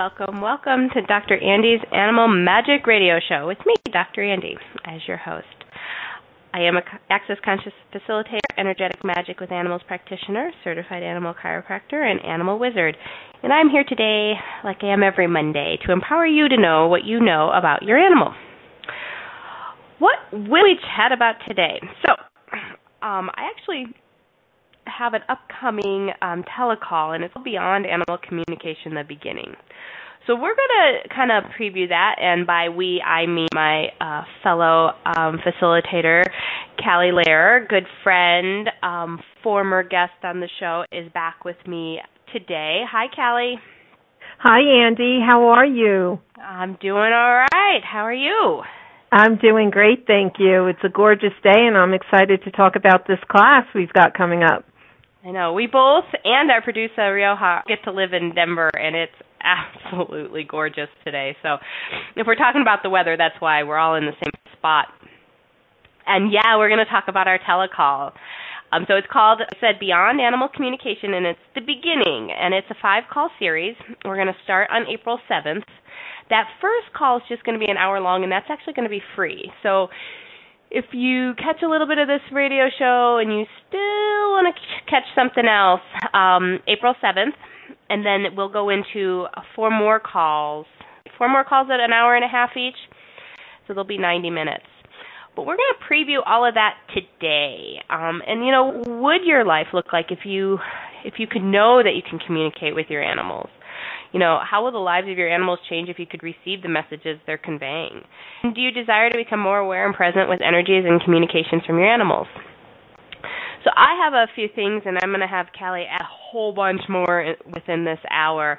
Welcome, welcome to Dr. Andy's Animal Magic Radio Show with me, Dr. Andy, as your host. I am a Access Conscious Facilitator, Energetic Magic with Animals practitioner, certified animal chiropractor, and animal wizard. And I'm here today, like I am every Monday, to empower you to know what you know about your animal. What will we chat about today? So, um, I actually have an upcoming um, telecall, and it's beyond animal communication, the beginning. So we're going to kind of preview that, and by we, I mean my uh, fellow um, facilitator, Callie Lair, good friend, um, former guest on the show, is back with me today. Hi, Callie. Hi, Andy. How are you? I'm doing all right. How are you? I'm doing great, thank you. It's a gorgeous day, and I'm excited to talk about this class we've got coming up. I know. We both and our producer Rioja get to live in Denver, and it's absolutely gorgeous today. So, if we're talking about the weather, that's why we're all in the same spot. And yeah, we're going to talk about our telecall. Um, so it's called, I said, Beyond Animal Communication, and it's the beginning, and it's a five-call series. We're going to start on April 7th. That first call is just going to be an hour long, and that's actually going to be free. So if you catch a little bit of this radio show and you still want to catch something else, um, April 7th, and then we'll go into four more calls. Four more calls at an hour and a half each. So they'll be 90 minutes. But we're going to preview all of that today. Um, and you know, would your life look like if you if you could know that you can communicate with your animals? You know, how will the lives of your animals change if you could receive the messages they're conveying? And do you desire to become more aware and present with energies and communications from your animals? So I have a few things, and I'm going to have Callie add a whole bunch more within this hour.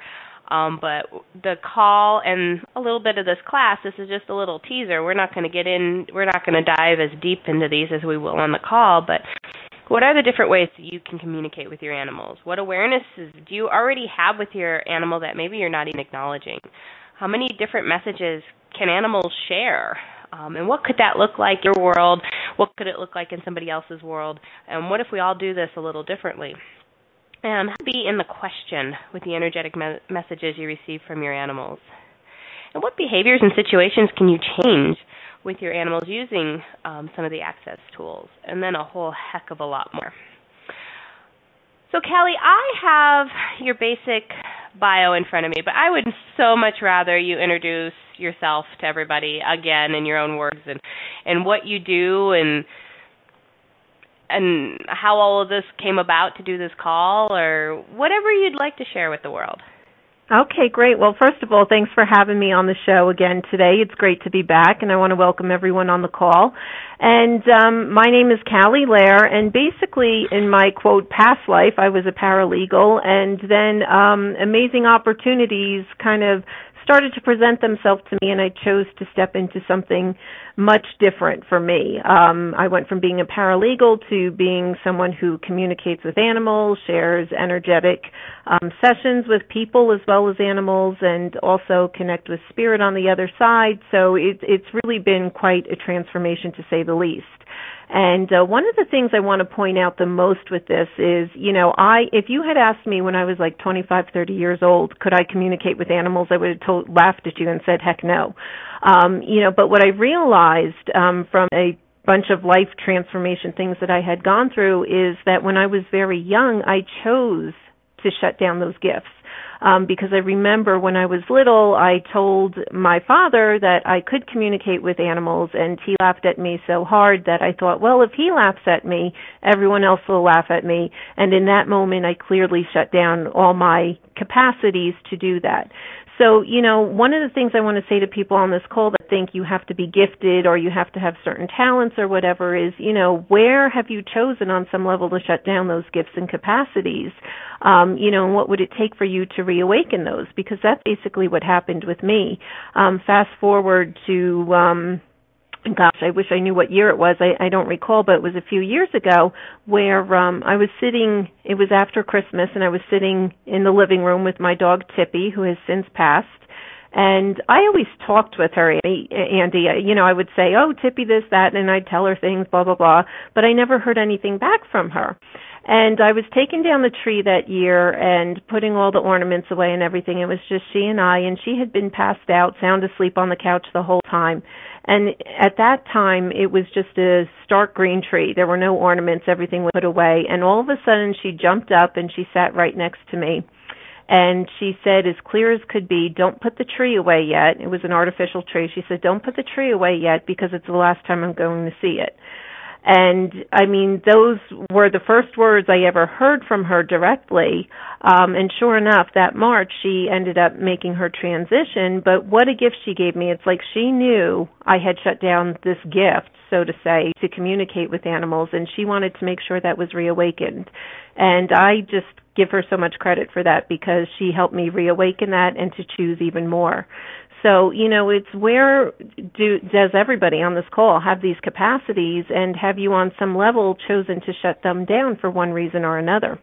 Um, but the call and a little bit of this class, this is just a little teaser. We're not going to get in, we're not going to dive as deep into these as we will on the call, but what are the different ways that you can communicate with your animals? What awarenesses do you already have with your animal that maybe you're not even acknowledging? How many different messages can animals share? Um, and what could that look like in your world? What could it look like in somebody else's world? And what if we all do this a little differently? And be in the question with the energetic me- messages you receive from your animals. And what behaviors and situations can you change with your animals using um, some of the access tools? And then a whole heck of a lot more. So, Callie, I have your basic bio in front of me, but I would so much rather you introduce yourself to everybody again in your own words and and what you do and and how all of this came about to do this call or whatever you'd like to share with the world. Okay, great. Well, first of all, thanks for having me on the show again today. It's great to be back, and I want to welcome everyone on the call. And um, my name is Callie Lair, and basically, in my quote past life, I was a paralegal, and then um, amazing opportunities kind of started to present themselves to me and I chose to step into something much different for me. Um, I went from being a paralegal to being someone who communicates with animals, shares energetic um, sessions with people as well as animals, and also connect with spirit on the other side. So it, it's really been quite a transformation to say the least. And uh, one of the things I want to point out the most with this is, you know, I if you had asked me when I was like 25, 30 years old, could I communicate with animals, I would have told, laughed at you and said, heck no. Um, you know, but what I realized um, from a bunch of life transformation things that I had gone through is that when I was very young, I chose to shut down those gifts um, because I remember when I was little, I told my father that I could communicate with animals, and he laughed at me so hard that I thought, well, if he laughs at me, everyone else will laugh at me. And in that moment, I clearly shut down all my capacities to do that. So, you know, one of the things I want to say to people on this call that think you have to be gifted or you have to have certain talents or whatever is, you know, where have you chosen on some level to shut down those gifts and capacities? Um, you know, and what would it take for you to reawaken those because that's basically what happened with me. Um, fast forward to um, gosh, I wish I knew what year it was. I, I don't recall, but it was a few years ago where um I was sitting it was after Christmas and I was sitting in the living room with my dog Tippy, who has since passed. And I always talked with her, Andy. You know, I would say, "Oh, Tippy, this, that," and I'd tell her things, blah, blah, blah. But I never heard anything back from her. And I was taking down the tree that year and putting all the ornaments away and everything. It was just she and I, and she had been passed out, sound asleep on the couch the whole time. And at that time, it was just a stark green tree. There were no ornaments. Everything was put away. And all of a sudden, she jumped up and she sat right next to me. And she said, as clear as could be, don't put the tree away yet. It was an artificial tree. She said, don't put the tree away yet because it's the last time I'm going to see it. And I mean, those were the first words I ever heard from her directly. Um, and sure enough, that March she ended up making her transition. But what a gift she gave me. It's like she knew I had shut down this gift, so to say, to communicate with animals, and she wanted to make sure that was reawakened. And I just give her so much credit for that because she helped me reawaken that and to choose even more. So, you know, it's where do does everybody on this call have these capacities and have you on some level chosen to shut them down for one reason or another?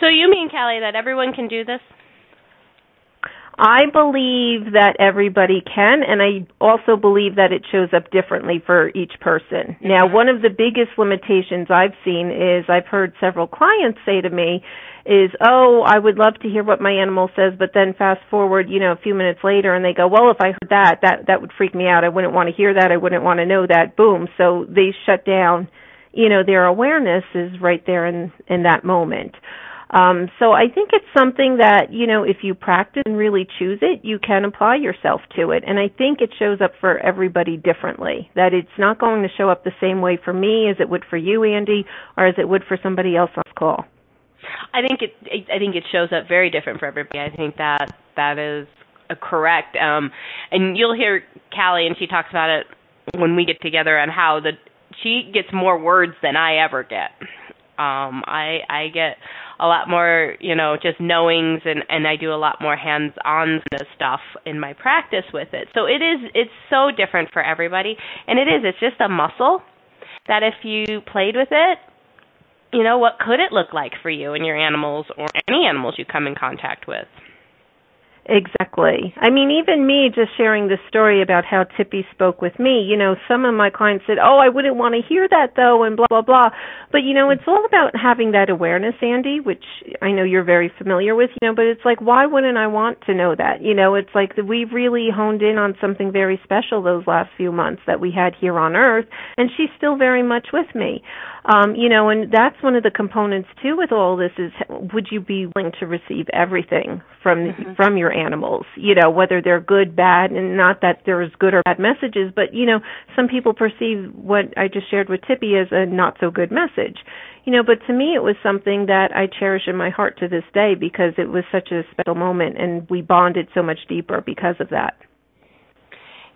So you mean, Callie, that everyone can do this? I believe that everybody can, and I also believe that it shows up differently for each person. Mm-hmm. Now, one of the biggest limitations I've seen is I've heard several clients say to me, is, oh, I would love to hear what my animal says, but then fast forward, you know, a few minutes later and they go, well, if I heard that, that, that would freak me out. I wouldn't want to hear that. I wouldn't want to know that. Boom. So they shut down, you know, their awareness is right there in, in that moment. Um, so I think it's something that, you know, if you practice and really choose it, you can apply yourself to it. And I think it shows up for everybody differently. That it's not going to show up the same way for me as it would for you, Andy, or as it would for somebody else on this call. I think it I think it shows up very different for everybody. I think that that is correct. Um and you'll hear Callie and she talks about it when we get together on how the she gets more words than I ever get. Um I I get a lot more, you know, just knowings and and I do a lot more hands-on stuff in my practice with it. So it is it's so different for everybody and it is it's just a muscle that if you played with it, you know, what could it look like for you and your animals or any animals you come in contact with? Exactly. I mean, even me just sharing the story about how Tippy spoke with me, you know, some of my clients said, Oh, I wouldn't want to hear that though, and blah, blah, blah. But, you know, it's all about having that awareness, Andy, which I know you're very familiar with, you know, but it's like, why wouldn't I want to know that? You know, it's like we've really honed in on something very special those last few months that we had here on Earth, and she's still very much with me. Um, you know, and that's one of the components too with all this is would you be willing to receive everything from mm-hmm. from your animals? You know, whether they're good, bad, and not that there's good or bad messages, but you know, some people perceive what I just shared with Tippy as a not so good message. You know, but to me it was something that I cherish in my heart to this day because it was such a special moment and we bonded so much deeper because of that.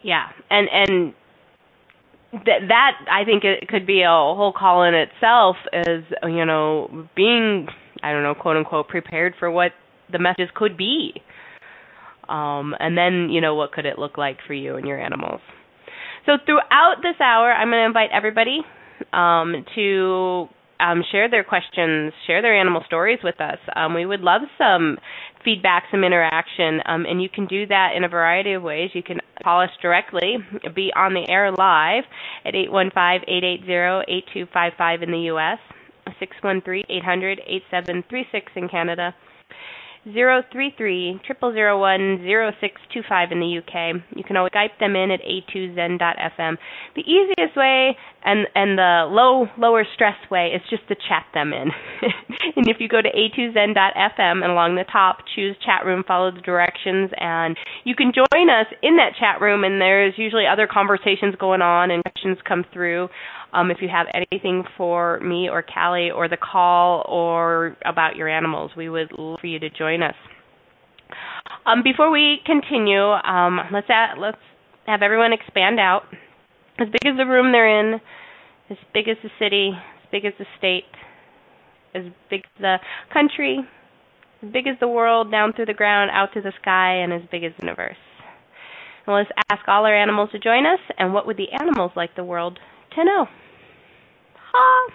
Yeah. And and that that I think it could be a whole call in itself as you know being I don't know quote unquote prepared for what the messages could be. Um, and then you know what could it look like for you and your animals. So throughout this hour, I'm going to invite everybody um, to um, share their questions, share their animal stories with us. Um, we would love some feedback, some interaction, um, and you can do that in a variety of ways. You can call us directly, be on the air live at 815-880-8255 in the U.S., 613-800-8736 in Canada, Zero three three triple zero one zero six two five in the UK. You can always Skype them in at a2zen.fm. The easiest way and and the low lower stress way is just to chat them in. and if you go to a2zen.fm and along the top choose chat room, follow the directions, and you can join us in that chat room. And there's usually other conversations going on and questions come through. Um, if you have anything for me or Callie or the call or about your animals, we would love for you to join us. Um, before we continue, um, let's let's have everyone expand out. As big as the room they're in, as big as the city, as big as the state, as big as the country, as big as the world, down through the ground, out to the sky, and as big as the universe. And let's ask all our animals to join us, and what would the animals like the world to know? Ha!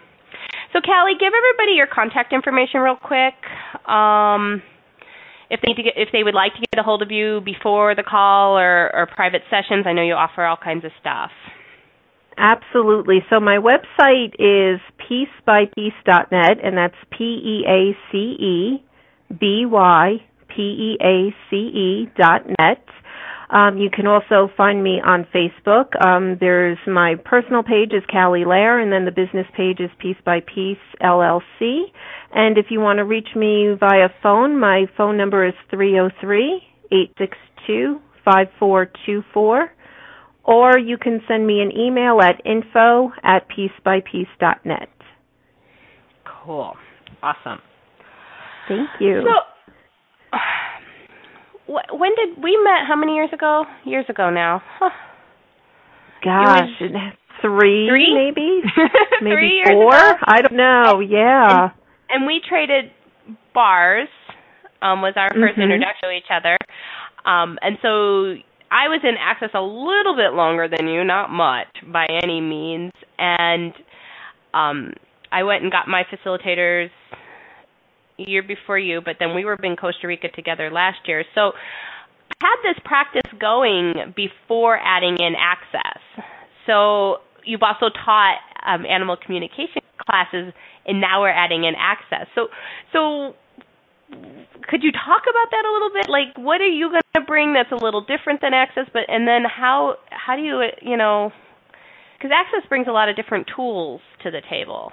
So, Callie, give everybody your contact information real quick. Um, if they get, if they would like to get a hold of you before the call or, or private sessions, I know you offer all kinds of stuff. Absolutely. So my website is peacebypeace.net, and that's P E A C E B Y P E A C E dot net. Um, you can also find me on Facebook. Um, there's my personal page is Callie Lair, and then the business page is Peace by Peace LLC. And if you want to reach me via phone, my phone number is three zero three eight six two five four two four or you can send me an email at info at peacebypeace.net. Cool. Awesome. Thank you. So, when did we met? How many years ago? Years ago now. Huh. Gosh, three, three, maybe, maybe three four. I don't know. Yeah. And, and we traded bars. Um, was our 1st mm-hmm. introduction to each other. Um, and so I was in access a little bit longer than you, not much by any means, and um, I went and got my facilitators year before you, but then we were in Costa Rica together last year. So I had this practice going before adding in access. So you've also taught um, animal communication classes, and now we're adding in access. So so could you talk about that a little bit? Like, what are you going to bring that's a little different than Access? But and then how how do you you know? Because Access brings a lot of different tools to the table.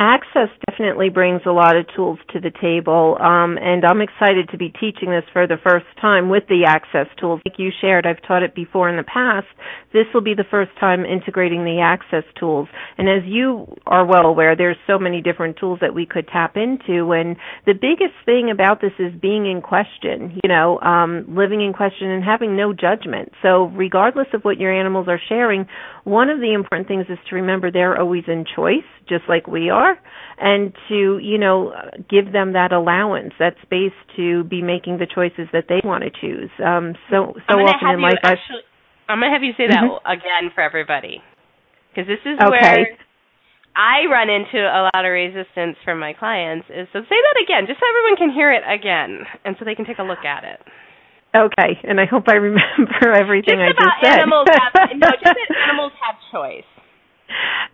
Access definitely brings a lot of tools to the table, um, and I'm excited to be teaching this for the first time with the Access tools. Like you shared, I've taught it before in the past. This will be the first time integrating the Access tools. And as you are well aware, there's so many different tools that we could tap into. And the biggest thing about this is being in question, you know, um, living in question and having no judgment. So regardless of what your animals are sharing, one of the important things is to remember they're always in choice, just like we are are and to you know give them that allowance that space to be making the choices that they want to choose um so so often in life actually, i'm going to have you say that mm-hmm. again for everybody because this is okay. where I run into a lot of resistance from my clients is so say that again, just so everyone can hear it again, and so they can take a look at it. Okay, and I hope I remember everything just I just said. Animals have, no, just that animals have choice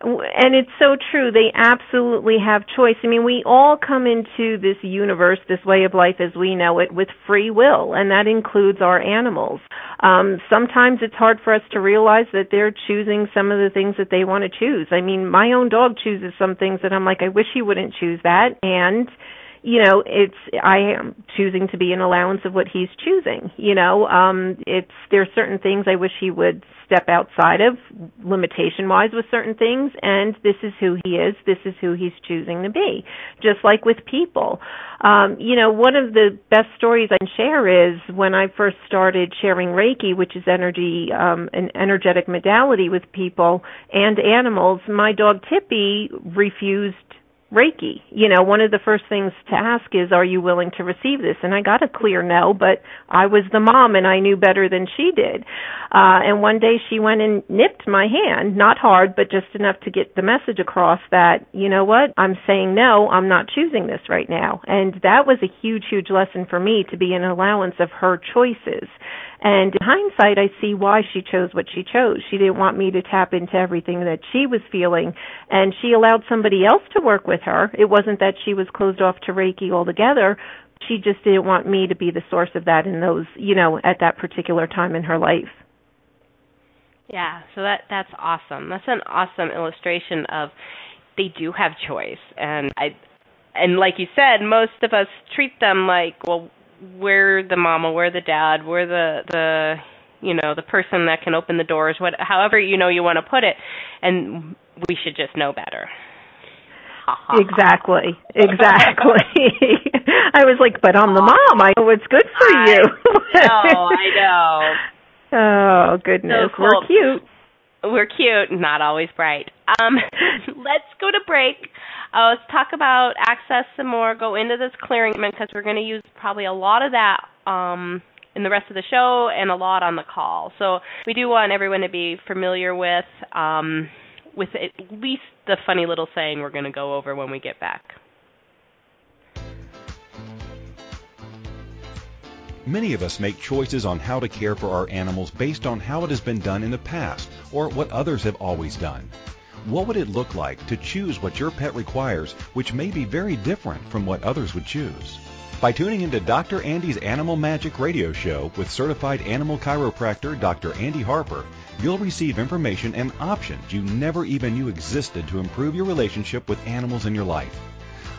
and it's so true. They absolutely have choice. I mean, we all come into this universe, this way of life as we know it, with free will, and that includes our animals. Um, sometimes it's hard for us to realize that they're choosing some of the things that they want to choose. I mean, my own dog chooses some things that I'm like, I wish he wouldn't choose that, and you know it's i am choosing to be an allowance of what he's choosing you know? Um it's there's certain things i wish he would step outside of limitation wise with certain things and this is who he is this is who he's choosing to be just like with people. Um you know one of the best stories i can share is when i first started sharing reiki which is energy um an energetic modality with people and animals my dog tippy refused Reiki. You know, one of the first things to ask is, are you willing to receive this? And I got a clear no, but I was the mom and I knew better than she did. Uh, and one day she went and nipped my hand, not hard, but just enough to get the message across that, you know what, I'm saying no, I'm not choosing this right now. And that was a huge, huge lesson for me to be an allowance of her choices. And in hindsight, I see why she chose what she chose. She didn't want me to tap into everything that she was feeling, and she allowed somebody else to work with her. It wasn't that she was closed off to Reiki altogether. She just didn't want me to be the source of that in those, you know, at that particular time in her life. Yeah, so that that's awesome. That's an awesome illustration of they do have choice and I and like you said, most of us treat them like, well, we're the mama, we're the dad, we're the the you know the person that can open the doors, what however you know you want to put it, and we should just know better. exactly, exactly. I was like, but I'm the mom. I know what's good for I you. know, I know. Oh goodness, so cool. we're cute. We're cute, not always bright. Um, let's go to break. Uh, let's talk about access some more. Go into this clearing because we're going to use probably a lot of that um, in the rest of the show and a lot on the call. So we do want everyone to be familiar with um, with at least the funny little saying we're going to go over when we get back. Many of us make choices on how to care for our animals based on how it has been done in the past or what others have always done. What would it look like to choose what your pet requires, which may be very different from what others would choose? By tuning into Dr. Andy's Animal Magic radio show with certified animal chiropractor Dr. Andy Harper, you'll receive information and options you never even knew existed to improve your relationship with animals in your life.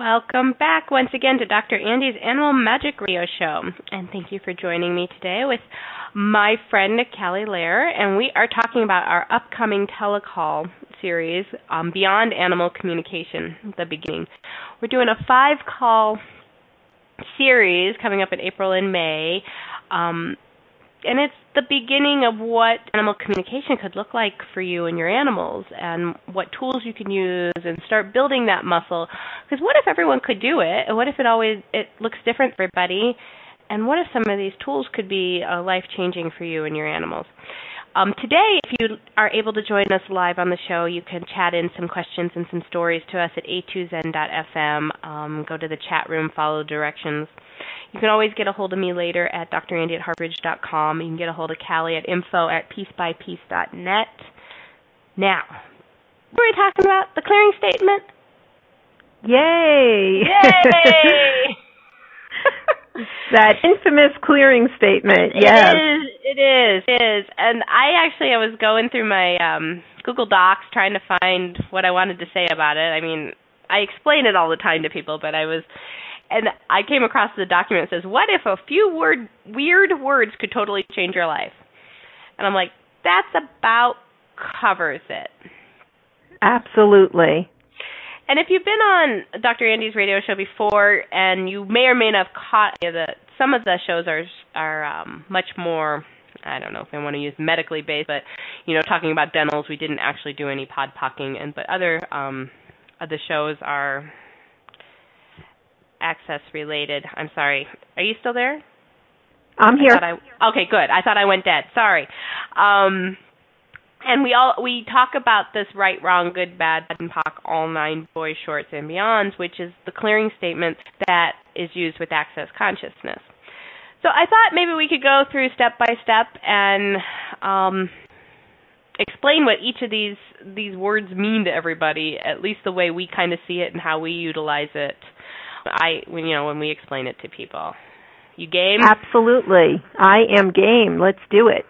Welcome back once again to Dr. Andy's Animal Magic Radio Show. And thank you for joining me today with my friend Callie Lair. And we are talking about our upcoming telecall series, um, Beyond Animal Communication, the beginning. We're doing a five call series coming up in April and May. Um, and it's the beginning of what animal communication could look like for you and your animals and what tools you can use and start building that muscle. Because what if everyone could do it? And what if it always it looks different for everybody? And what if some of these tools could be uh, life changing for you and your animals um, today, if you are able to join us live on the show, you can chat in some questions and some stories to us at a2zen.fm. Um, go to the chat room, follow directions. You can always get a hold of me later at drandy at harpersridge.com. You can get a hold of Callie at info at peacebypeace.net. Now, what were we talking about? The clearing statement? Yay! Yay! that infamous clearing statement. Yes. It is. It is. It is. And I actually I was going through my um Google Docs trying to find what I wanted to say about it. I mean, I explain it all the time to people, but I was and I came across the document that says, "What if a few word weird words could totally change your life?" And I'm like, "That's about covers it." Absolutely. And if you've been on Dr. Andy's radio show before, and you may or may not have caught the some of the shows are are um, much more I don't know if I want to use medically based, but you know, talking about dentals, we didn't actually do any pod pocking, and but other um, other shows are access related. I'm sorry. Are you still there? I'm here. I I, okay, good. I thought I went dead. Sorry. Um, and we all we talk about this right, wrong, good, bad, and POC, all nine boys, shorts, and beyonds, which is the clearing statement that is used with access consciousness. So I thought maybe we could go through step by step and um, explain what each of these these words mean to everybody, at least the way we kind of see it and how we utilize it. I when you know when we explain it to people. You game? Absolutely. I am game. Let's do it.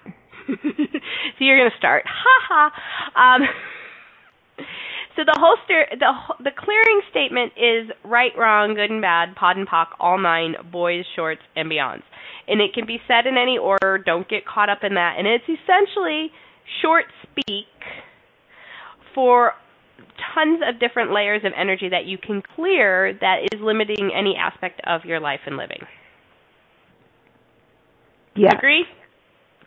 so you're going to start. Ha ha. Um, so the holster, the the clearing statement is right, wrong, good and bad, pod and poc, all nine, boys, shorts, and beyonds. And it can be said in any order. Don't get caught up in that. And it's essentially short speak for tons of different layers of energy that you can clear that is limiting any aspect of your life and living. Yes. Agree?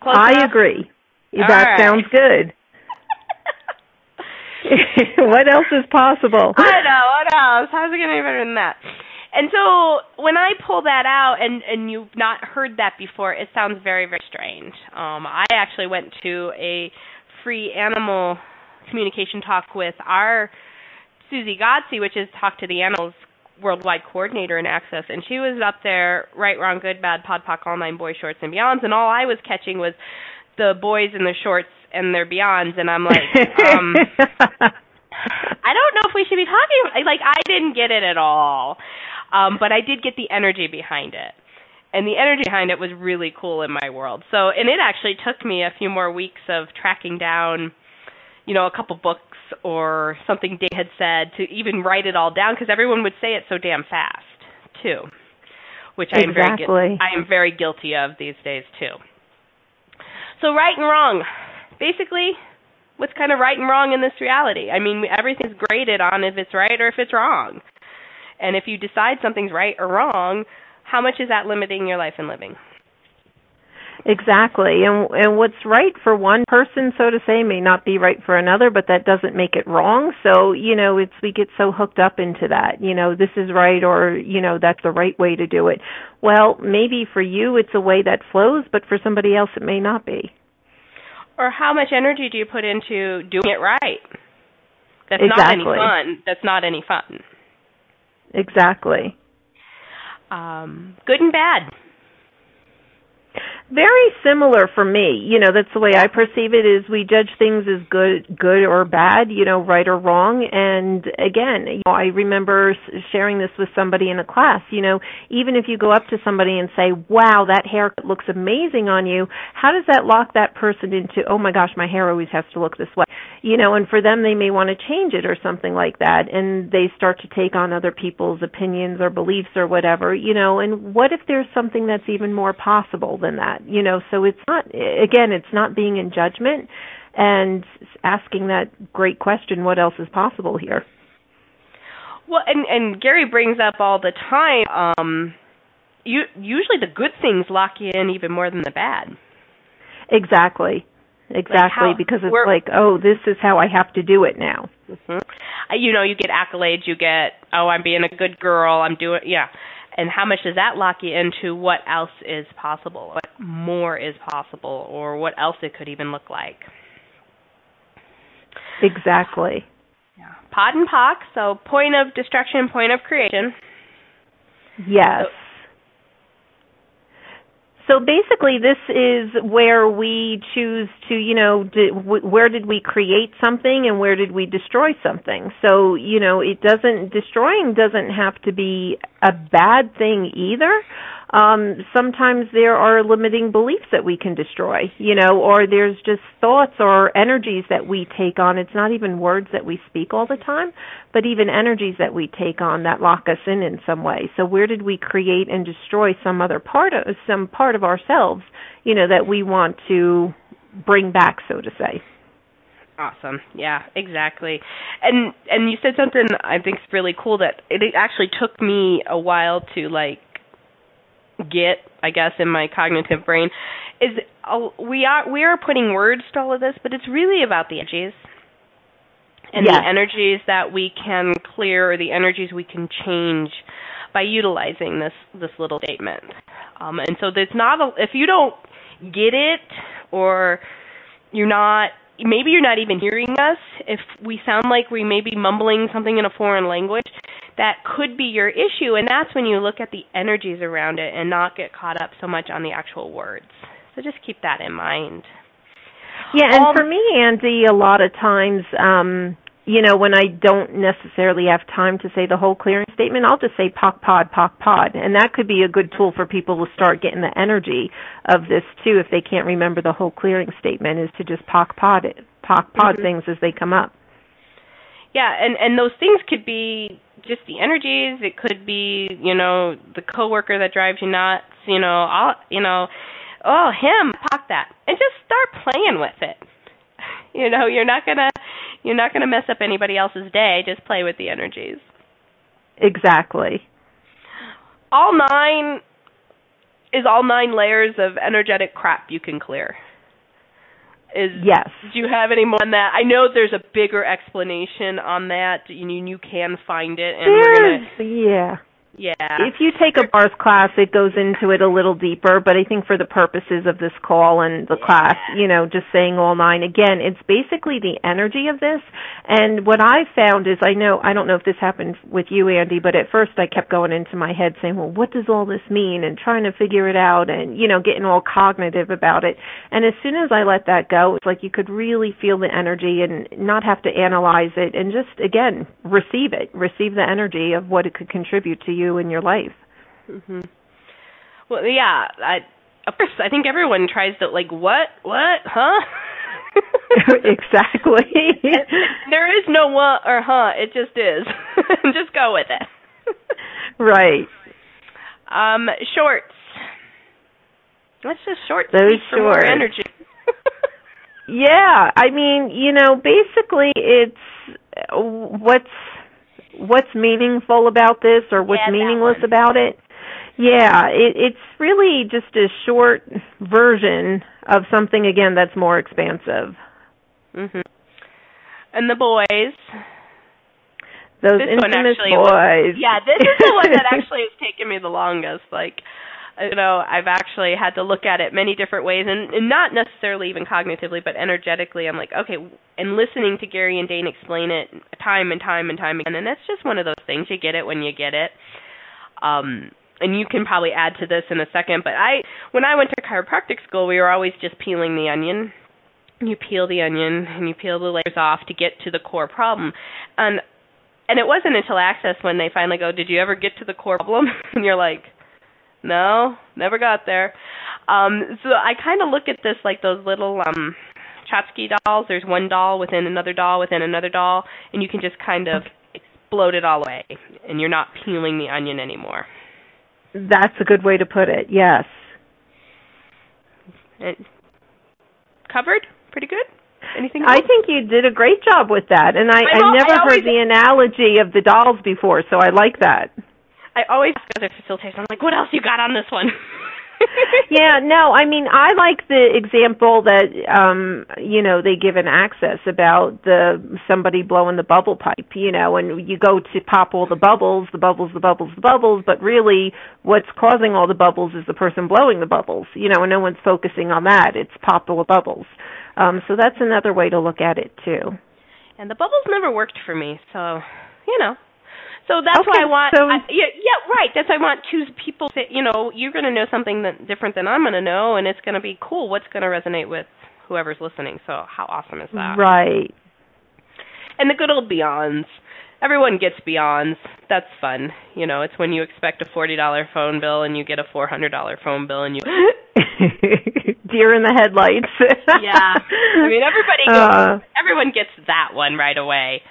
Close I enough? agree. All that right. sounds good. what else is possible? I know. What else? How's it getting better than that? And so when I pull that out, and and you've not heard that before, it sounds very very strange. Um, I actually went to a free animal communication talk with our Susie Godsey, which is Talk to the Animals worldwide coordinator in Access, and she was up there, right, wrong, good, bad, pod, all nine boy shorts and beyonds, and all I was catching was the boys in the shorts and their beyonds and I'm like um I don't know if we should be talking like I didn't get it at all. Um but I did get the energy behind it. And the energy behind it was really cool in my world. So and it actually took me a few more weeks of tracking down you know, a couple books or something Dane had said to even write it all down because everyone would say it so damn fast too, which I am exactly. very I am very guilty of these days too. So right and wrong, basically, what's kind of right and wrong in this reality? I mean, everything's graded on if it's right or if it's wrong, and if you decide something's right or wrong, how much is that limiting your life and living? Exactly. And and what's right for one person so to say may not be right for another, but that doesn't make it wrong. So, you know, it's we get so hooked up into that. You know, this is right or, you know, that's the right way to do it. Well, maybe for you it's a way that flows, but for somebody else it may not be. Or how much energy do you put into doing it right? That's exactly. not any fun. That's not any fun. Exactly. Um, good and bad very similar for me. You know, that's the way I perceive it is we judge things as good good or bad, you know, right or wrong. And again, you know, I remember sharing this with somebody in a class, you know, even if you go up to somebody and say, "Wow, that haircut looks amazing on you." How does that lock that person into, "Oh my gosh, my hair always has to look this way." You know, and for them they may want to change it or something like that and they start to take on other people's opinions or beliefs or whatever, you know, and what if there's something that's even more possible than that? you know? So it's not again it's not being in judgment and asking that great question what else is possible here? Well and and gary brings up all the time um you usually the good things lock you in even more than the bad. Exactly exactly like how, because it's like oh this is how i have to do it now mm-hmm. you know you get accolades you get oh i'm being a good girl i'm doing yeah and how much does that lock you into what else is possible, what more is possible, or what else it could even look like? Exactly. Yeah. POD and POC, so point of destruction, point of creation. Yes. So, so basically, this is where we choose to, you know, where did we create something and where did we destroy something. So, you know, it doesn't, destroying doesn't have to be a bad thing either um, sometimes there are limiting beliefs that we can destroy, you know, or there's just thoughts or energies that we take on. It's not even words that we speak all the time, but even energies that we take on that lock us in in some way. So where did we create and destroy some other part of some part of ourselves, you know, that we want to bring back, so to say? Awesome. Yeah, exactly. And and you said something I think is really cool that it actually took me a while to like get, I guess, in my cognitive brain is uh, we are we are putting words to all of this, but it's really about the energies and yes. the energies that we can clear or the energies we can change by utilizing this this little statement. Um, and so there's not a, if you don't get it or you're not maybe you're not even hearing us if we sound like we may be mumbling something in a foreign language that could be your issue and that's when you look at the energies around it and not get caught up so much on the actual words so just keep that in mind yeah and um, for me andy a lot of times um you know, when I don't necessarily have time to say the whole clearing statement, I'll just say POC pod, POC pod. And that could be a good tool for people to start getting the energy of this too if they can't remember the whole clearing statement is to just POC pod it, POC pod mm-hmm. things as they come up. Yeah, and and those things could be just the energies. It could be, you know, the coworker that drives you nuts. You know, all you know, oh him, POC that, and just start playing with it. You know, you're not gonna you're not gonna mess up anybody else's day. Just play with the energies. Exactly. All nine is all nine layers of energetic crap you can clear. Is yes. Do you have any more on that? I know there's a bigger explanation on that. You you can find it, and There's, we're gonna yeah. Yeah. If you take a bars class, it goes into it a little deeper, but I think for the purposes of this call and the yeah. class, you know, just saying all nine, again, it's basically the energy of this. And what I found is, I know, I don't know if this happened with you, Andy, but at first I kept going into my head saying, well, what does all this mean? And trying to figure it out and, you know, getting all cognitive about it. And as soon as I let that go, it's like you could really feel the energy and not have to analyze it and just, again, receive it, receive the energy of what it could contribute to you you in your life. hmm Well, yeah, I of course I think everyone tries to like what what huh. exactly. there is no what or huh. It just is. just go with it. right. Um, shorts. Let's just short Those for more energy. yeah, I mean, you know, basically it's what's what's meaningful about this or what's yeah, meaningless about it. Yeah, it, it's really just a short version of something again that's more expansive. Mhm. And the boys. Those this infamous boys. Was, yeah, this is the one that actually has taken me the longest. Like, you know, I've actually had to look at it many different ways, and, and not necessarily even cognitively, but energetically. I'm like, okay, and listening to Gary and Dane explain it time and time and time again, and that's just one of those things. You get it when you get it. Um, and you can probably add to this in a second, but I, when I went to chiropractic school, we were always just peeling the onion. You peel the onion and you peel the layers off to get to the core problem, and and it wasn't until Access when they finally go, "Did you ever get to the core problem?" and you're like, no, never got there. Um, so I kind of look at this like those little um Chotsky dolls. There's one doll within another doll within another doll, and you can just kind of explode it all away, and you're not peeling the onion anymore. That's a good way to put it. Yes. It covered pretty good. Anything? Else? I think you did a great job with that, and I, I never I always, heard the analogy of the dolls before, so I like that. I always ask other facilitators, I'm like, what else you got on this one? yeah, no, I mean I like the example that um you know they give an access about the somebody blowing the bubble pipe, you know, and you go to pop all the bubbles, the bubbles, the bubbles, the bubbles, but really what's causing all the bubbles is the person blowing the bubbles, you know, and no one's focusing on that. It's pop all the bubbles. Um so that's another way to look at it too. And the bubbles never worked for me, so you know, so that's okay, why I want. So, I, yeah, yeah, right. That's why I want two people. To, you know, you're going to know something that different than I'm going to know, and it's going to be cool. What's going to resonate with whoever's listening? So how awesome is that? Right. And the good old Beyonds. Everyone gets Beyonds. That's fun. You know, it's when you expect a forty dollar phone bill and you get a four hundred dollar phone bill, and you. Deer in the headlights. yeah, I mean everybody. Gets, uh, everyone gets that one right away.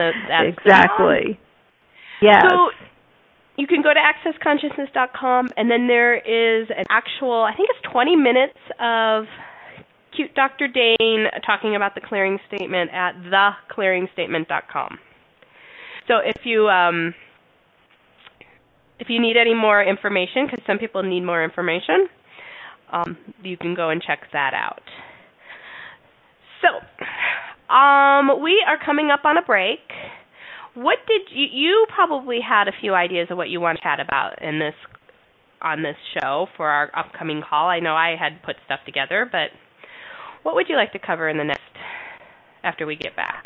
Exactly. Yes. So you can go to accessconsciousness.com, and then there is an actual, I think it's 20 minutes of cute Dr. Dane talking about the clearing statement at theclearingstatement.com. So if you um, if you need any more information, because some people need more information, um, you can go and check that out. So um, we are coming up on a break. What did you you probably had a few ideas of what you want to chat about in this on this show for our upcoming call. I know I had put stuff together, but what would you like to cover in the next after we get back?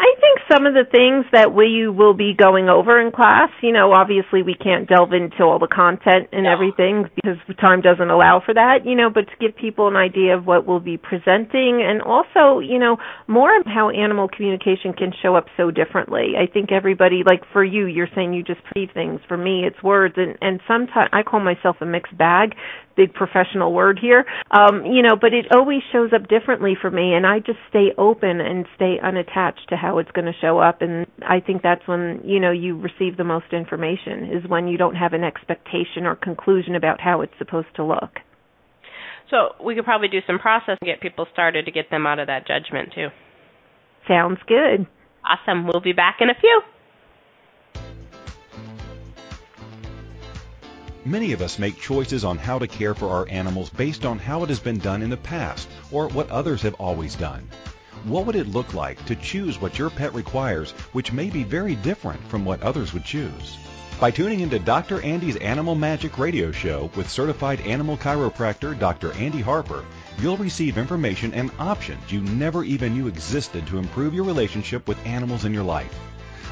I think some of the things that we will be going over in class, you know, obviously we can't delve into all the content and no. everything because time doesn't allow for that, you know, but to give people an idea of what we'll be presenting and also, you know, more of how animal communication can show up so differently. I think everybody, like for you, you're saying you just perceive things. For me, it's words and, and sometimes I call myself a mixed bag big professional word here. Um, you know, but it always shows up differently for me and I just stay open and stay unattached to how it's going to show up and I think that's when, you know, you receive the most information is when you don't have an expectation or conclusion about how it's supposed to look. So, we could probably do some process and get people started to get them out of that judgment too. Sounds good. Awesome. We'll be back in a few. Many of us make choices on how to care for our animals based on how it has been done in the past or what others have always done. What would it look like to choose what your pet requires, which may be very different from what others would choose? By tuning into Dr. Andy's Animal Magic radio show with certified animal chiropractor Dr. Andy Harper, you'll receive information and options you never even knew existed to improve your relationship with animals in your life.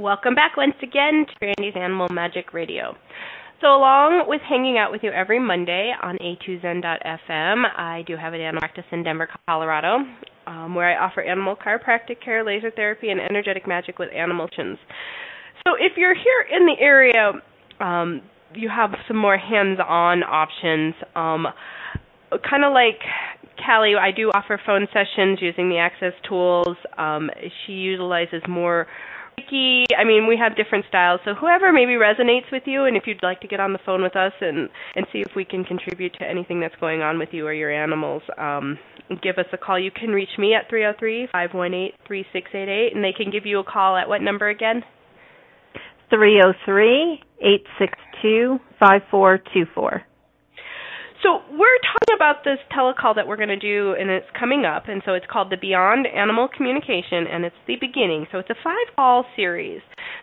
Welcome back once again to Dr. Andy's Animal Magic Radio. So, along with hanging out with you every Monday on a2zen.fm, I do have an animal practice in Denver, Colorado, um, where I offer animal chiropractic care, laser therapy, and energetic magic with animal chins. So, if you're here in the area, um, you have some more hands-on options. Um, kind of like Callie, I do offer phone sessions using the Access tools. Um, she utilizes more Reiki. I mean, we have different styles. So whoever maybe resonates with you, and if you'd like to get on the phone with us and and see if we can contribute to anything that's going on with you or your animals, um, give us a call. You can reach me at 303-518-3688, and they can give you a call at what number again? 303 862 5424. So we're talking about this telecall that we're going to do, and it's coming up, and so it's called the Beyond Animal Communication, and it's the beginning. So it's a five-call series.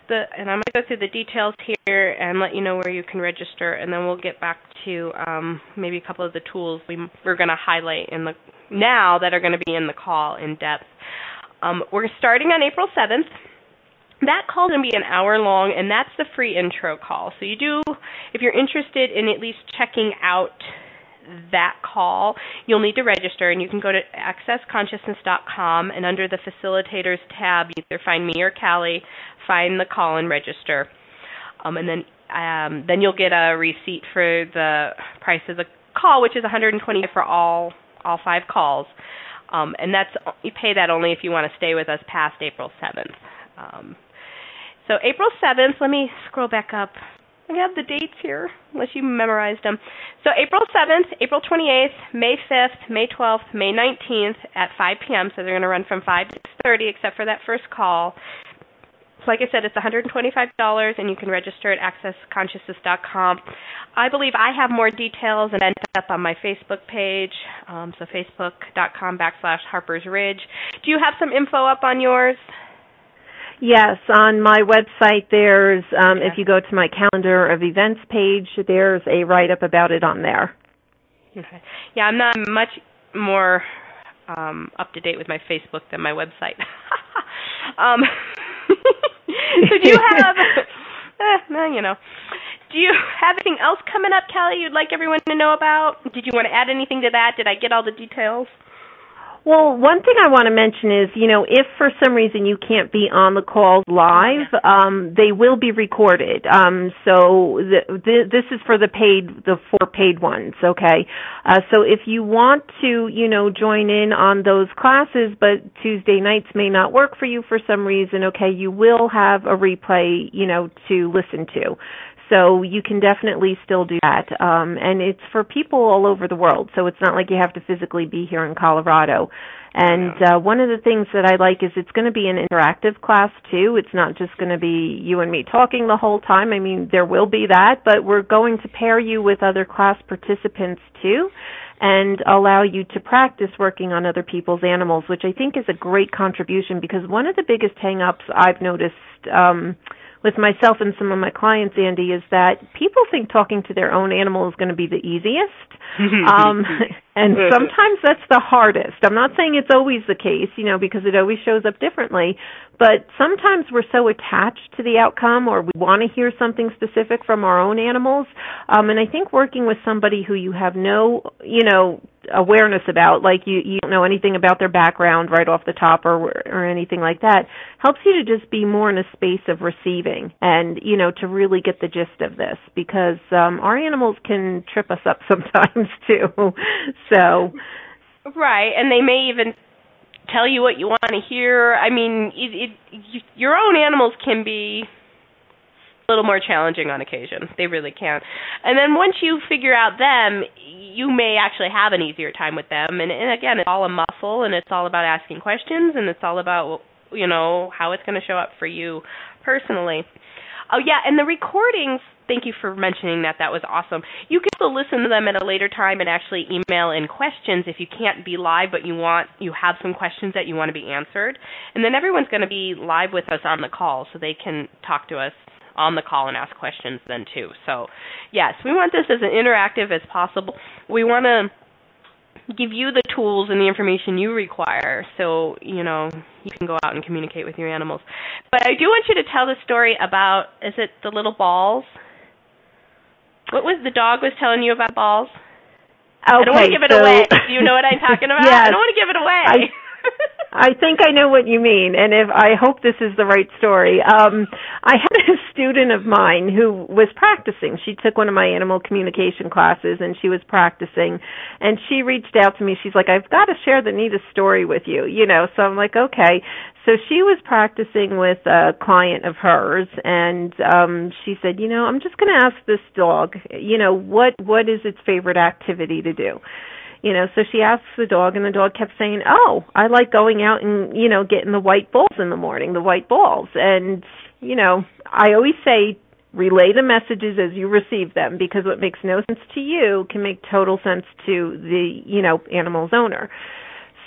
The and I'm going to go through the details here and let you know where you can register, and then we'll get back to um, maybe a couple of the tools we, we're going to highlight in the now that are going to be in the call in depth. Um, we're starting on April 7th that call is going to be an hour long, and that's the free intro call. So you do, if you're interested in at least checking out that call, you'll need to register, and you can go to accessconsciousness.com, and under the facilitators tab, you either find me or Callie, find the call and register, um, and then um, then you'll get a receipt for the price of the call, which is 120 for all all five calls, um, and that's you pay that only if you want to stay with us past April 7th. Um, so April 7th, let me scroll back up. I have the dates here, unless you memorized them. So April 7th, April 28th, May 5th, May 12th, May 19th at 5 p.m. So they're going to run from 5 to 6:30, except for that first call. Like I said, it's $125, and you can register at accessconsciousness.com. I believe I have more details and end up on my Facebook page, um, so facebook.com backslash Harper's Ridge. Do you have some info up on yours? Yes, on my website there's um, if you go to my calendar of events page, there's a write up about it on there. Okay. Yeah, I'm not much more um, up to date with my Facebook than my website. um, so do you have eh, you know. Do you have anything else coming up, Callie, you'd like everyone to know about? Did you want to add anything to that? Did I get all the details? Well, one thing I want to mention is, you know, if for some reason you can't be on the calls live, um, they will be recorded. Um, so the, the, this is for the paid, the four paid ones, okay? Uh, so if you want to, you know, join in on those classes, but Tuesday nights may not work for you for some reason, okay, you will have a replay, you know, to listen to. So you can definitely still do that. Um, and it's for people all over the world. So it's not like you have to physically be here in Colorado. And uh, one of the things that I like is it's going to be an interactive class too. It's not just going to be you and me talking the whole time. I mean, there will be that, but we're going to pair you with other class participants too and allow you to practice working on other people's animals, which I think is a great contribution because one of the biggest hang-ups I've noticed um with myself and some of my clients, Andy, is that people think talking to their own animal is going to be the easiest. um, and sometimes that's the hardest. I'm not saying it's always the case, you know, because it always shows up differently, but sometimes we're so attached to the outcome or we want to hear something specific from our own animals. Um, and I think working with somebody who you have no, you know, awareness about, like you, you don't know anything about their background right off the top or, or anything like that, helps you to just be more in a space of receiving and, you know, to really get the gist of this because, um, our animals can trip us up sometimes too. So. Right, and they may even tell you what you want to hear. I mean, it, it, your own animals can be little more challenging on occasion. They really can. And then once you figure out them, you may actually have an easier time with them. And, and again, it's all a muscle, and it's all about asking questions, and it's all about you know how it's going to show up for you personally. Oh yeah, and the recordings thank you for mentioning that. That was awesome. You can also listen to them at a later time and actually email in questions if you can't be live, but you want you have some questions that you want to be answered. And then everyone's going to be live with us on the call, so they can talk to us on the call and ask questions then too. So, yes, we want this as interactive as possible. We want to give you the tools and the information you require so you know you can go out and communicate with your animals but i do want you to tell the story about is it the little balls what was the dog was telling you about balls? Okay, I don't want to give it so, away. You know what I'm talking about? yes, I don't want to give it away. I, think I know what you mean, and if I hope this is the right story. Um, I had a student of mine who was practicing. She took one of my animal communication classes, and she was practicing. And she reached out to me. She's like, "I've got to share the neatest story with you," you know. So I'm like, "Okay." So she was practicing with a client of hers, and um, she said, "You know, I'm just going to ask this dog, you know, what what is its favorite activity to do." You know so she asks the dog and the dog kept saying oh i like going out and you know getting the white balls in the morning the white balls. And you know i always say relay the messages as you receive them because what makes no sense to you can make total sense to the you know animal's owner.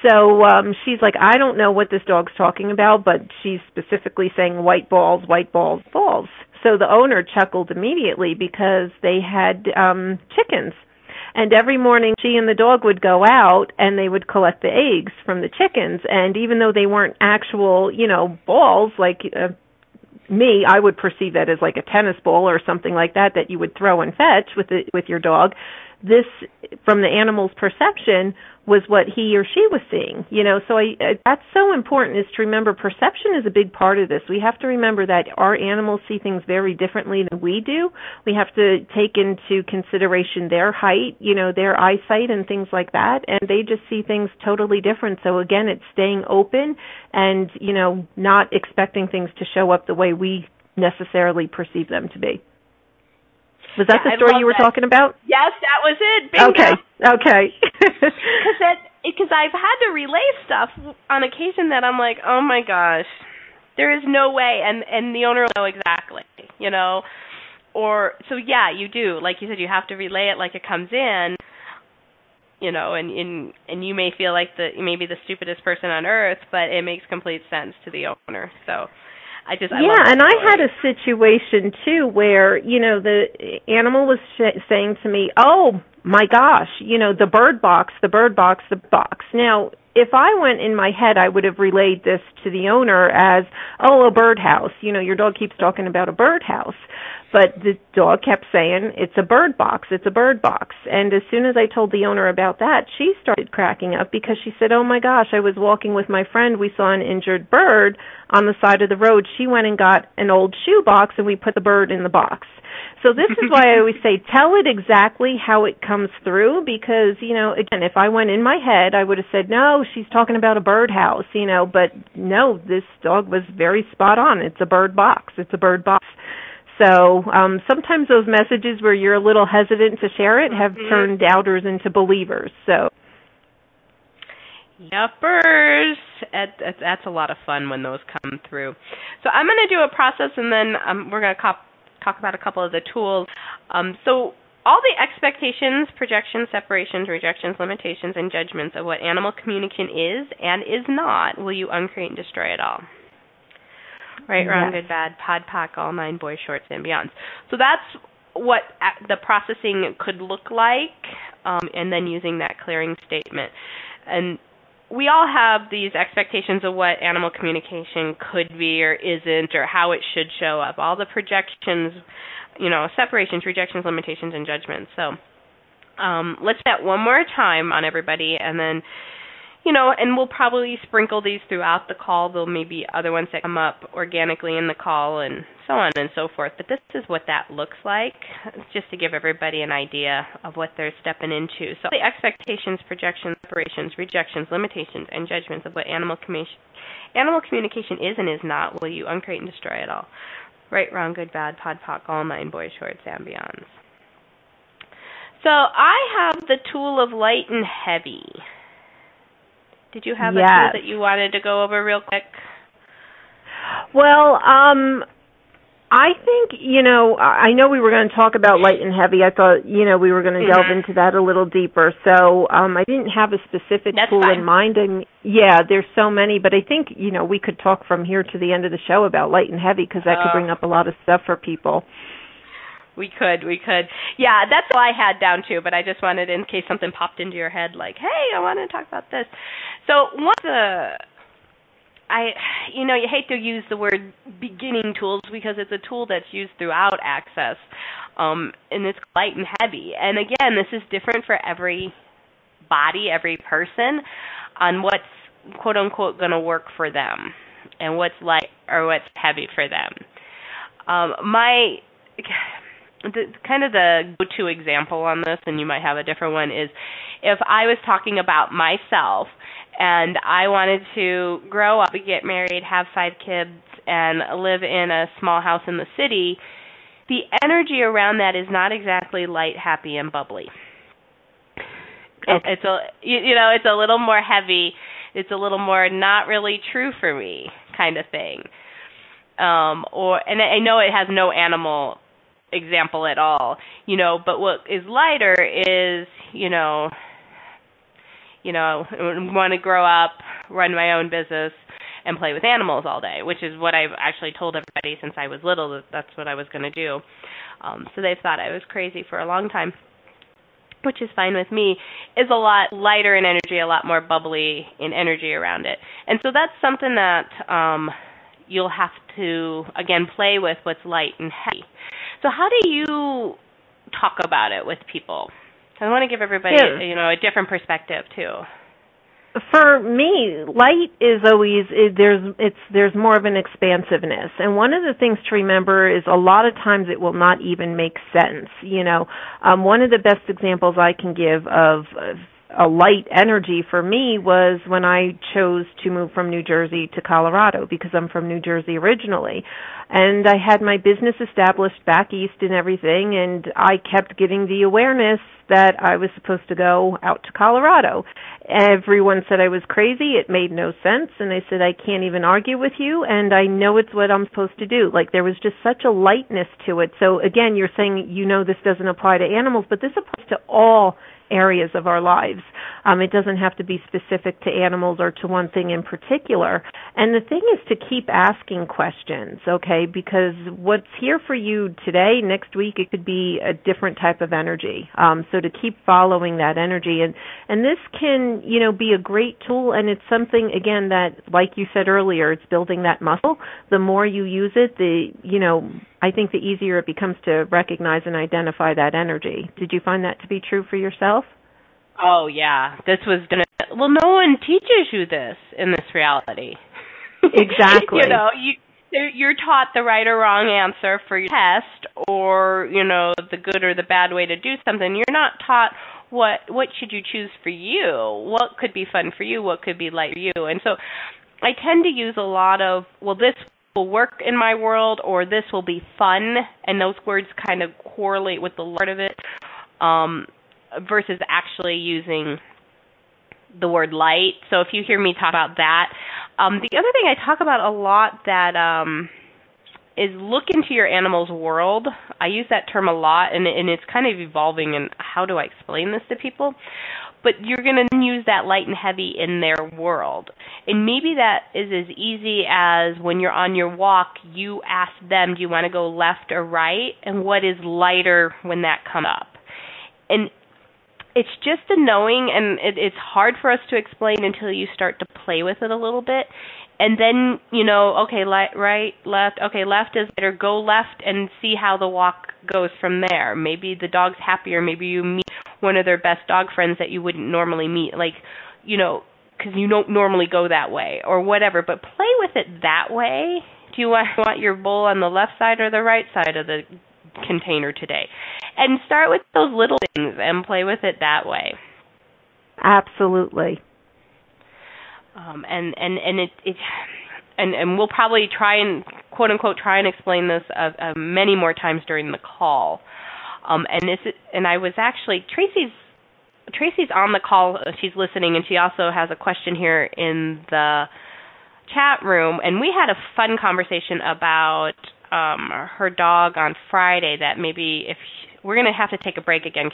So um she's like i don't know what this dog's talking about but she's specifically saying white balls white balls balls. So the owner chuckled immediately because they had um chickens and every morning she and the dog would go out and they would collect the eggs from the chickens. And even though they weren't actual, you know, balls like uh, me, I would perceive that as like a tennis ball or something like that that you would throw and fetch with the, with your dog. This, from the animal's perception, was what he or she was seeing you know? So i I that's so important is to remember perception is a big part of this. We have to remember that our animals see things very differently than we do. We have to take into consideration their height you know their eyesight and things like that and they just see things totally different. So again it's staying open and you know not expecting things to show up the way we necessarily perceive them to be was that yeah, the story you were that. talking about? Yes, that was it. Bingo. Okay. Okay. Because that because I've had to relay stuff on occasion that I'm like, oh my gosh, there is no way, and and the owner will know exactly, you know, or so yeah, you do. Like you said, you have to relay it like it comes in, you know, and and and you may feel like the maybe the stupidest person on earth, but it makes complete sense to the owner. So I just I yeah, and story. I had a situation too where you know the animal was sh- saying to me, "Oh my gosh, you know the bird box, the bird box, the box." Now, if I went in my head, I would have relayed this to the owner as, "Oh, a birdhouse." You know, your dog keeps talking about a birdhouse. But the dog kept saying, it's a bird box, it's a bird box. And as soon as I told the owner about that, she started cracking up because she said, oh my gosh, I was walking with my friend, we saw an injured bird on the side of the road. She went and got an old shoe box and we put the bird in the box. So this is why I always say tell it exactly how it comes through because, you know, again, if I went in my head, I would have said, "No, she's talking about a birdhouse," you know, but no, this dog was very spot on. It's a bird box. It's a bird box. So um, sometimes those messages where you're a little hesitant to share it have mm-hmm. turned doubters into believers. So. Yuppers. That's a lot of fun when those come through. So I'm going to do a process and then um, we're going to cop- talk about a couple of the tools. Um, so all the expectations, projections, separations, rejections, limitations, and judgments of what animal communication is and is not will you uncreate and destroy it all. Right, wrong, Yes. good, bad, POD, POC, all nine boys, shorts, and beyonds. So that's what the processing could look like, um, and then using that clearing statement. And we all have these expectations of what animal communication could be or isn't, or how it should show up. All the projections, you know, separations, rejections, limitations, and judgments. So um, let's do that one more time on everybody, and then you know, and we'll probably sprinkle these throughout the call. There'll maybe other ones that come up organically in the call and so on and so forth. But this is what that looks like, just to give everybody an idea of what they're stepping into. So the expectations, projections, operations, rejections, limitations, and judgments of what animal communication animal communication is and is not will you uncreate and destroy it all. Right, wrong, good, bad, POD, POC, all nine boys, shorts, and beyonds. So I have the tool of light and heavy. Did you have a tool that you wanted to go over real quick? Well, um I think, you know, I know we were going to talk about light and heavy. I thought, you know, we were going to delve Mhm. into that a little deeper. So, um I didn't have a specific That's tool fine. in mind and yeah, there's so many, but I think, you know, we could talk from here to the end of the show about light and heavy because that could Oh. bring up a lot of stuff for people. We could, we could. Yeah, that's all I had down too, but I just wanted in case something popped into your head like, "Hey, I want to talk about this." So, one of the I you know, you hate to use the word beginning tools because it's a tool that's used throughout access. Um and it's light and heavy. And again, this is different for every body, every person on what's quote unquote going to work for them and what's light or what's heavy for them. Um my the kind of the go-to example on this, and you might have a different one, is if I was talking about myself and I wanted to grow up, get married, have five kids, and live in a small house in the city, the energy around that is not exactly light, happy, and bubbly. Okay. it's a you, you know it's a little more heavy. It's a little more not really true for me kind of thing. Um, or and I know it has no animal example at all, you know, but what is lighter is, you know, you know, want to grow up, run my own business and play with animals all day, which is what I've actually told everybody since I was little that that's what I was going to do. Um so they've thought I was crazy for a long time. Which is fine with me, is a lot lighter in energy, a lot more bubbly in energy around it. And so that's something that um you'll have to again play with what's light and heavy. So how do you talk about it with people? I want to give everybody, Yeah. you know, a different perspective too. for me light is always it, there's it's there's more of an expansiveness and one of the things to remember is a lot of times it will not even make sense you know um one of the best examples i can give of, of a light energy for me was when I chose to move from New Jersey to Colorado because I'm from New Jersey originally. And I had my business established back east and everything and I kept getting the awareness that I was supposed to go out to Colorado. Everyone said I was crazy. It made no sense. And I said, I can't even argue with you. And I know it's what I'm supposed to do. Like there was just such a lightness to it. So again, you're saying, you know, this doesn't apply to animals, but this applies to all areas of our lives. Um, it doesn't have to be specific to animals or to one thing in particular. And the thing is to keep asking questions, okay? Because what's here for you today, next week, it could be a different type of energy. Um, so to keep following that energy, and and this can, you know, be a great tool. And it's something again that, like you said earlier, it's building that muscle. The more you use it, the you know, I think the easier it becomes to recognize and identify that energy. Did you find that to be true for yourself? Oh yeah, this was gonna. Well, no one teaches you this in this reality. Exactly. you know, you you're taught the right or wrong answer for your test, or you know, the good or the bad way to do something. You're not taught what what should you choose for you. What could be fun for you? What could be light for you? And so, I tend to use a lot of well, this will work in my world, or this will be fun, and those words kind of correlate with the Lord of it. Um, versus actually using the word light. So if you hear me talk about that, um, the other thing I talk about a lot that um, is look into your animal's world. I use that term a lot, and, and it's kind of evolving. And how do I explain this to people? But you're going to use that light and heavy in their world. And maybe that is as easy as when you're on your walk, you ask them, do you want to go left or right? And what is lighter when that comes up? And it's just a knowing, and it, it's hard for us to explain until you start to play with it a little bit. And then, you know, okay, right, left, okay, left is better. Go left and see how the walk goes from there. Maybe the dog's happier. Maybe you meet one of their best dog friends that you wouldn't normally meet. Like, you know, because you don't normally go that way or whatever. But play with it that way. Do you want, your bowl on the left side or the right side of the container today? And start with those little things and play with it that way. Absolutely. Um, and and and it, it and and we'll probably try and quote unquote try and explain this uh, uh, many more times during the call. Um, and this and I was actually Tracy's Tracy's on the call. She's listening, and she also has a question here in the chat room. And we had a fun conversation about um, her dog on Friday. That maybe if she, we're going to have to take a break again,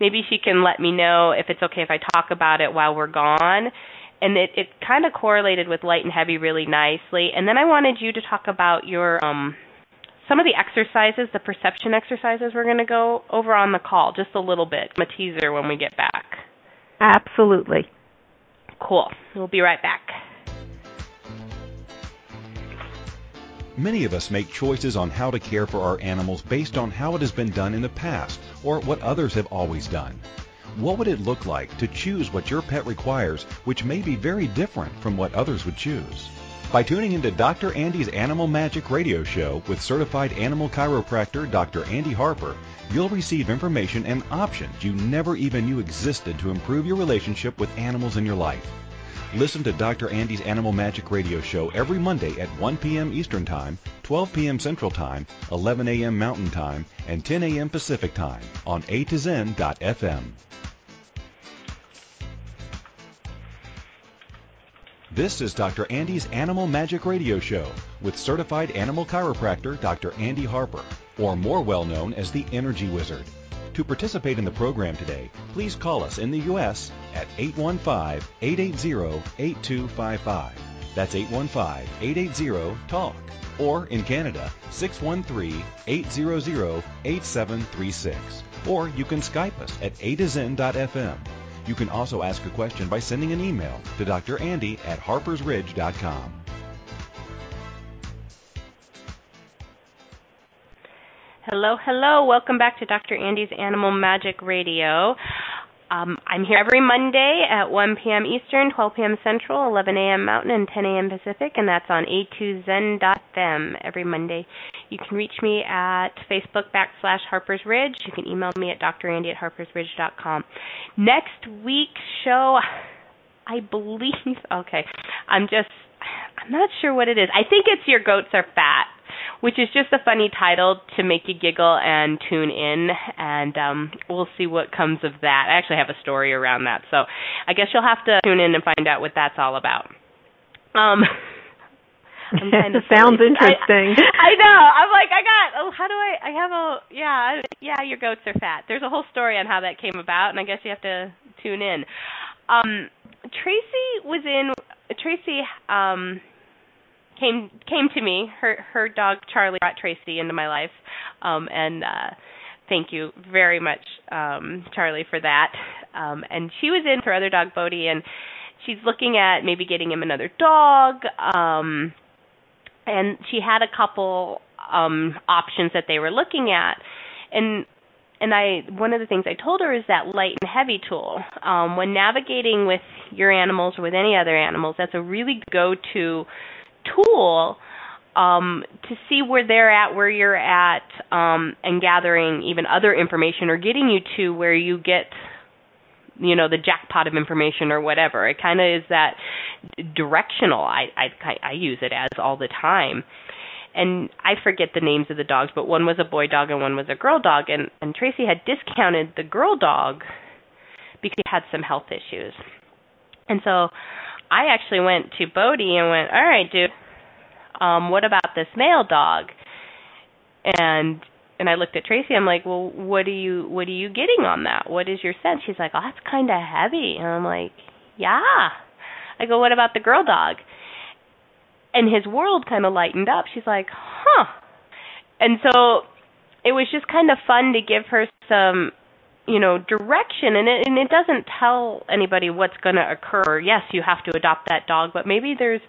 maybe she can let me know if it's okay if I talk about it while we're gone. And it, it kind of correlated with light and heavy really nicely. And then I wanted you to talk about your um, some of the exercises, the perception exercises we're going to go over on the call, just a little bit, a teaser when we get back. Absolutely. Cool. We'll be right back. Many of us make choices on how to care for our animals based on how it has been done in the past or what others have always done. What would it look like to choose what your pet requires, which may be very different from what others would choose? By tuning into Dr. Andy's Animal Magic radio show with certified animal chiropractor Dr. Andy Harper, you'll receive information and options you never even knew existed to improve your relationship with animals in your life. Listen to Dr. Andy's Animal Magic radio show every Monday at 1 p.m. Eastern Time, 12 p.m. Central Time, 11 a.m. Mountain Time, and 10 a.m. Pacific Time on A to Zen.fm. This is Dr. Andy's Animal Magic Radio Show with certified animal chiropractor Dr. Andy Harper, or more well known as the Energy Wizard. To participate in the program today, please call us in the U.S. at 815-880-8255. That's 815-880-TALK. Or in Canada, 613-800-8736. Or you can Skype us at a to zen.fm. You can also ask a question by sending an email to Dr. Andy at harpersridge.com. Hello, hello. Welcome back to Dr. Andy's Animal Magic Radio. Um, I'm here every Monday at 1 p.m. Eastern, 12 p.m. Central, 11 a.m. Mountain, and 10 a.m. Pacific, and that's on a2zen.fm every Monday. You can reach me at Facebook backslash Harper's Ridge. You can email me at drandy at harpersridge.com. Next week's show, I believe, okay, I'm just, I'm not sure what it is. I think it's Your Goats Are Fat which is just a funny title to make you giggle and tune in and um we'll see what comes of that. I actually have a story around that. So I guess you'll have to tune in and find out what that's all about. Um I'm kind of sounds interesting. I, I know. I'm like, I got. Oh, how do I? I have a. Yeah, yeah. Your goats are fat. There's a whole story on how that came about, and I guess you have to tune in. Um, Tracy was in. Tracy um came came to me. Her her dog Charlie brought Tracy into my life, um, and uh, thank you very much, um, Charlie, for that. Um, and she was in for other dog Bodie, and she's looking at maybe getting him another dog. Um, and she had a couple um, options that they were looking at, and and I one of the things I told her is that light and heavy tool. Um, when navigating with your animals or with any other animals, that's a really go to tool um, to see where they're at, where you're at, um, and gathering even other information or getting you to where you get, you know, the jackpot of information or whatever. It kind of is that directional. I, I I use it as all the time. And I forget the names of the dogs, but one was a boy dog and one was a girl dog, and and Tracy had discounted the girl dog because he had some health issues. And so I actually went to Bodie and went, "All right, dude, um, what about this male dog?" And and I looked at Tracy. I'm like, well, what are you what are you getting on that? What is your sense? She's like, oh, that's kind of heavy. And I'm like, yeah. I go, what about the girl dog? And his world kind of lightened up. She's like, huh. And so it was just kind of fun to give her some you know direction and it and it doesn't tell anybody what's going to occur. Yes you have to adopt that dog but maybe there's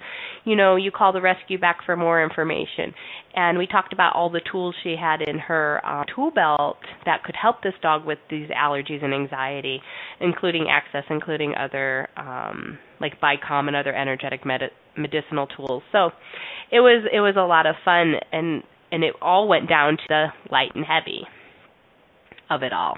you know you call the rescue back for more information. And we talked about all the tools she had in her uh, tool belt that could help this dog with these allergies and anxiety including access including other um like BICOM and other energetic med- medicinal tools. So it was it was a lot of fun and and it all went down to the light and heavy of it all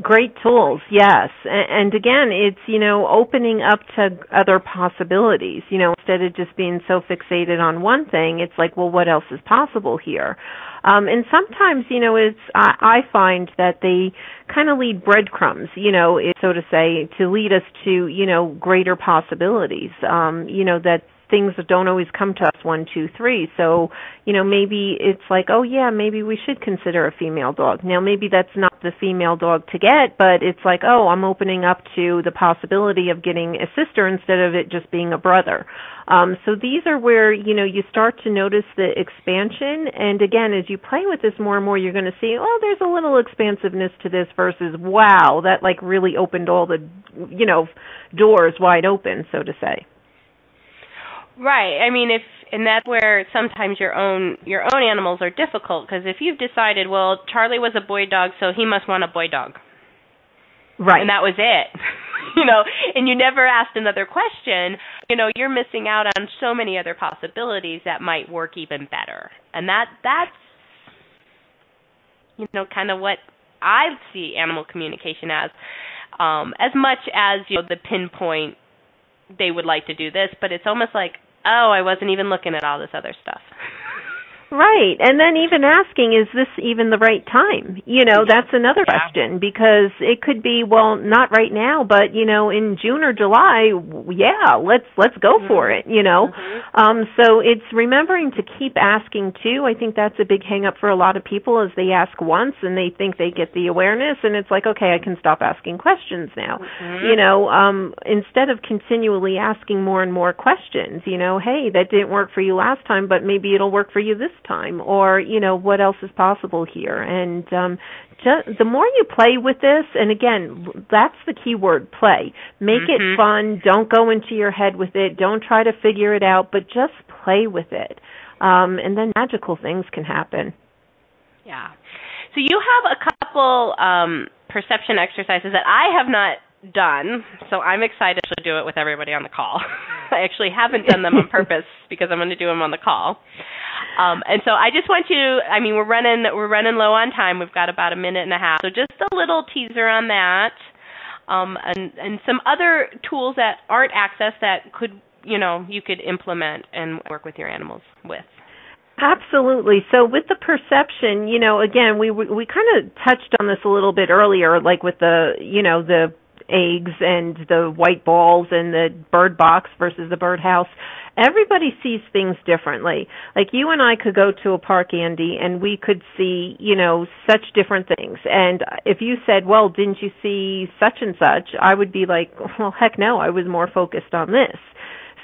Great tools, yes. And again, it's, you know, opening up to other possibilities. You know, instead of just being so fixated on one thing, it's like, well, what else is possible here? Um, and sometimes, you know, it's, I, I find that they kind of lead breadcrumbs, you know, so to say, to lead us to, you know, greater possibilities. Um, you know, that things that don't always come to us one, two, three. So, you know, maybe it's like, oh yeah, maybe we should consider a female dog. Now maybe that's not the female dog to get, but it's like, oh, I'm opening up to the possibility of getting a sister instead of it just being a brother. Um, so these are where, you know, you start to notice the expansion. And again, as you play with this more and more, you're going to see, oh, there's a little expansiveness to this versus, wow, that like really opened all the, you know, doors wide open, so to say. Right. I mean, if and that's where sometimes your own your own animals are difficult because if you've decided, well, Charlie was a boy dog, so he must want a boy dog. Right. And that was it. you know, and you never asked another question, you know, you're missing out on so many other possibilities that might work even better. And that that's you know, kind of what I see animal communication as. Um, as much as, you know, the pinpoint they would like to do this, but it's almost like, oh, I wasn't even looking at all this other stuff. Right. And then even asking, is this even the right time? You know, that's another yeah. question because it could be, well, not right now, but you know, in June or July, yeah, let's let's go mm-hmm. for it, you know. Mm-hmm. Um so it's remembering to keep asking too. I think that's a big hang up for a lot of people is they ask once and they think they get the awareness and it's like, okay, I can stop asking questions now. Mm-hmm. You know, um instead of continually asking more and more questions, you know, hey, that didn't work for you last time, but maybe it'll work for you this time or you know what else is possible here? And um just, the more you play with this and again that's the key word play. Make mm-hmm. it fun. Don't go into your head with it. Don't try to figure it out but just play with it. Um and then magical things can happen. Yeah. So you have a couple um perception exercises that I have not done, so I'm excited to do it with everybody on the call. I actually haven't done them on purpose because I'm going to do them on the call. Um, and so I just want you. I mean, we're running we're running low on time. We've got about a minute and a half, so just a little teaser on that, um, and and some other tools that aren't accessed that could you know you could implement and work with your animals with. Absolutely. So with the perception, you know, again, we we kind of touched on this a little bit earlier, like with the, you know, the eggs and the white balls and the bird box versus the bird house. Everybody sees things differently. Like you and I could go to a park, Andy, and we could see, you know, such different things. And if you said, well, didn't you see such and such? I would be like, well, heck no, I was more focused on this.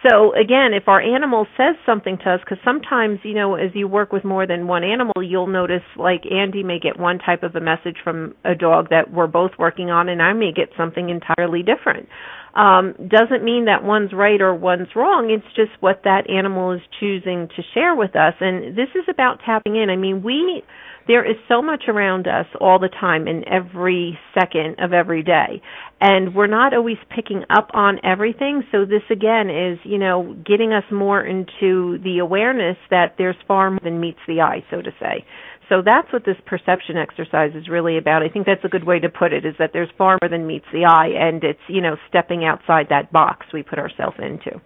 So again, if our animal says something to us, because sometimes, you know, as you work with more than one animal, you'll notice like Andy may get one type of a message from a dog that we're both working on, and I may get something entirely different. Um, doesn't mean that one's right or one's wrong. It's just what that animal is choosing to share with us. And this is about tapping in. I mean, we there is so much around us all the time in every second of every day. And we're not always picking up on everything. So this again is, you know, getting us more into the awareness that there's far more than meets the eye, so to say. So that's what this perception exercise is really about. I think that's a good way to put it is that there's far more than meets the eye and it's, you know, stepping outside that box we put ourselves into.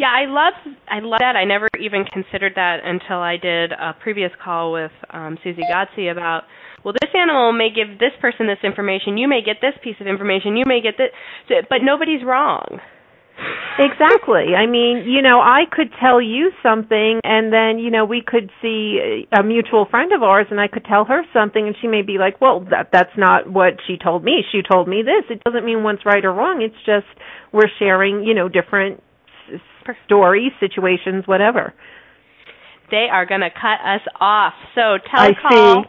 Yeah, I love I love that. I never even considered that until I did a previous call with um, Susie Gotzi about well, this animal may give this person this information. You may get this piece of information. You may get this, but nobody's wrong. exactly. I mean, you know, I could tell you something and then, you know, we could see a mutual friend of ours and I could tell her something and she may be like, "Well, that that's not what she told me. She told me this." It doesn't mean one's right or wrong. It's just we're sharing, you know, different stories, situations, whatever. They are going to cut us off. So I telecall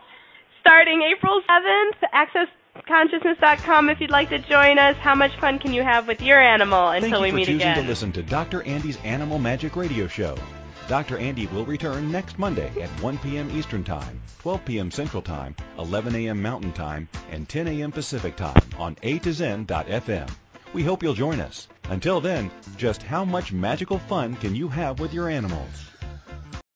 starting April 7th. Access consciousness.com if you'd like to join us. How much fun can you have with your animal until Thank you we for meet choosing again? to listen to Dr. Andy's Animal Magic Radio Show. Dr. Andy will return next Monday at 1 p.m. Eastern Time, 12 p.m. Central Time, 11 a.m. Mountain Time, and 10 a.m. Pacific Time on A to Zen.fm. We hope you'll join us. Until then, just how much magical fun can you have with your animals?